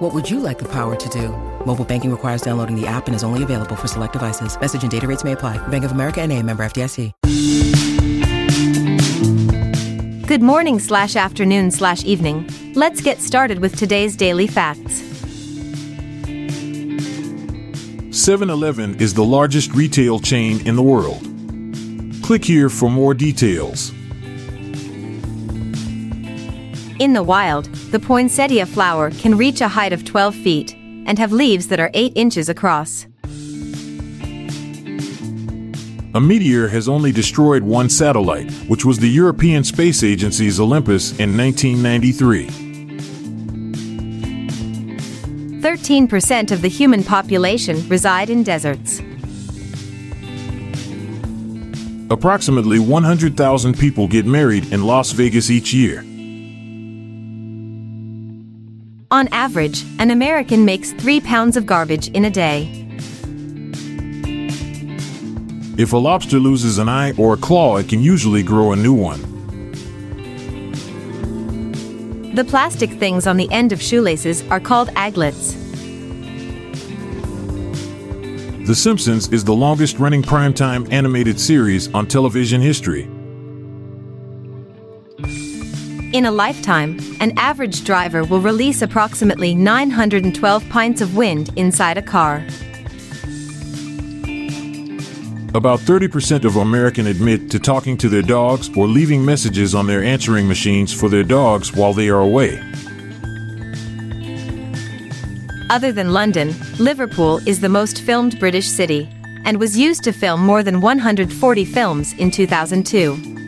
What would you like the power to do? Mobile banking requires downloading the app and is only available for select devices. Message and data rates may apply. Bank of America and a member FDIC. Good morning slash afternoon slash evening. Let's get started with today's daily facts. 7 Eleven is the largest retail chain in the world. Click here for more details. In the wild, the poinsettia flower can reach a height of 12 feet and have leaves that are 8 inches across. A meteor has only destroyed one satellite, which was the European Space Agency's Olympus in 1993. 13% of the human population reside in deserts. Approximately 100,000 people get married in Las Vegas each year. On average, an American makes 3 pounds of garbage in a day. If a lobster loses an eye or a claw, it can usually grow a new one. The plastic things on the end of shoelaces are called aglets. The Simpsons is the longest running primetime animated series on television history. In a lifetime, an average driver will release approximately 912 pints of wind inside a car. About 30% of Americans admit to talking to their dogs or leaving messages on their answering machines for their dogs while they are away. Other than London, Liverpool is the most filmed British city and was used to film more than 140 films in 2002.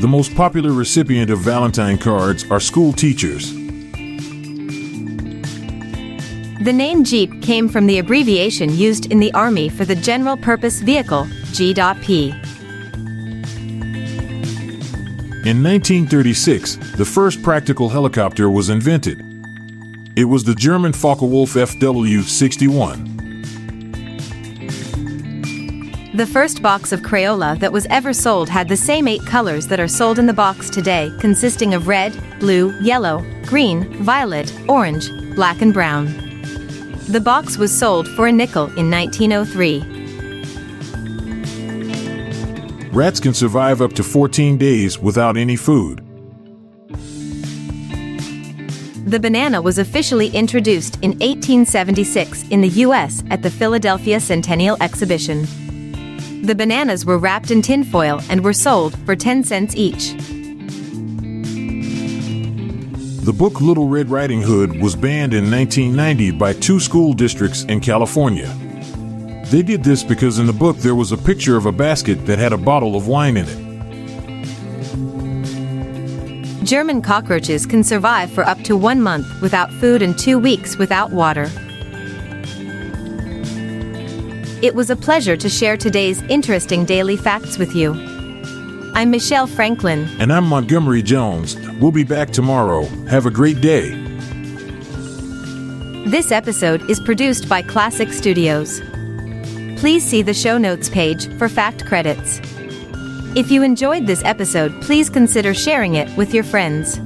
The most popular recipient of Valentine cards are school teachers. The name Jeep came from the abbreviation used in the Army for the General Purpose Vehicle, G.P. In 1936, the first practical helicopter was invented. It was the German Focke-Wulf FW 61. The first box of Crayola that was ever sold had the same eight colors that are sold in the box today, consisting of red, blue, yellow, green, violet, orange, black, and brown. The box was sold for a nickel in 1903. Rats can survive up to 14 days without any food. The banana was officially introduced in 1876 in the U.S. at the Philadelphia Centennial Exhibition. The bananas were wrapped in tinfoil and were sold for 10 cents each. The book Little Red Riding Hood was banned in 1990 by two school districts in California. They did this because in the book there was a picture of a basket that had a bottle of wine in it. German cockroaches can survive for up to one month without food and two weeks without water. It was a pleasure to share today's interesting daily facts with you. I'm Michelle Franklin. And I'm Montgomery Jones. We'll be back tomorrow. Have a great day. This episode is produced by Klassic Studios. Please see the show notes page for fact credits. If you enjoyed this episode, please consider sharing it with your friends.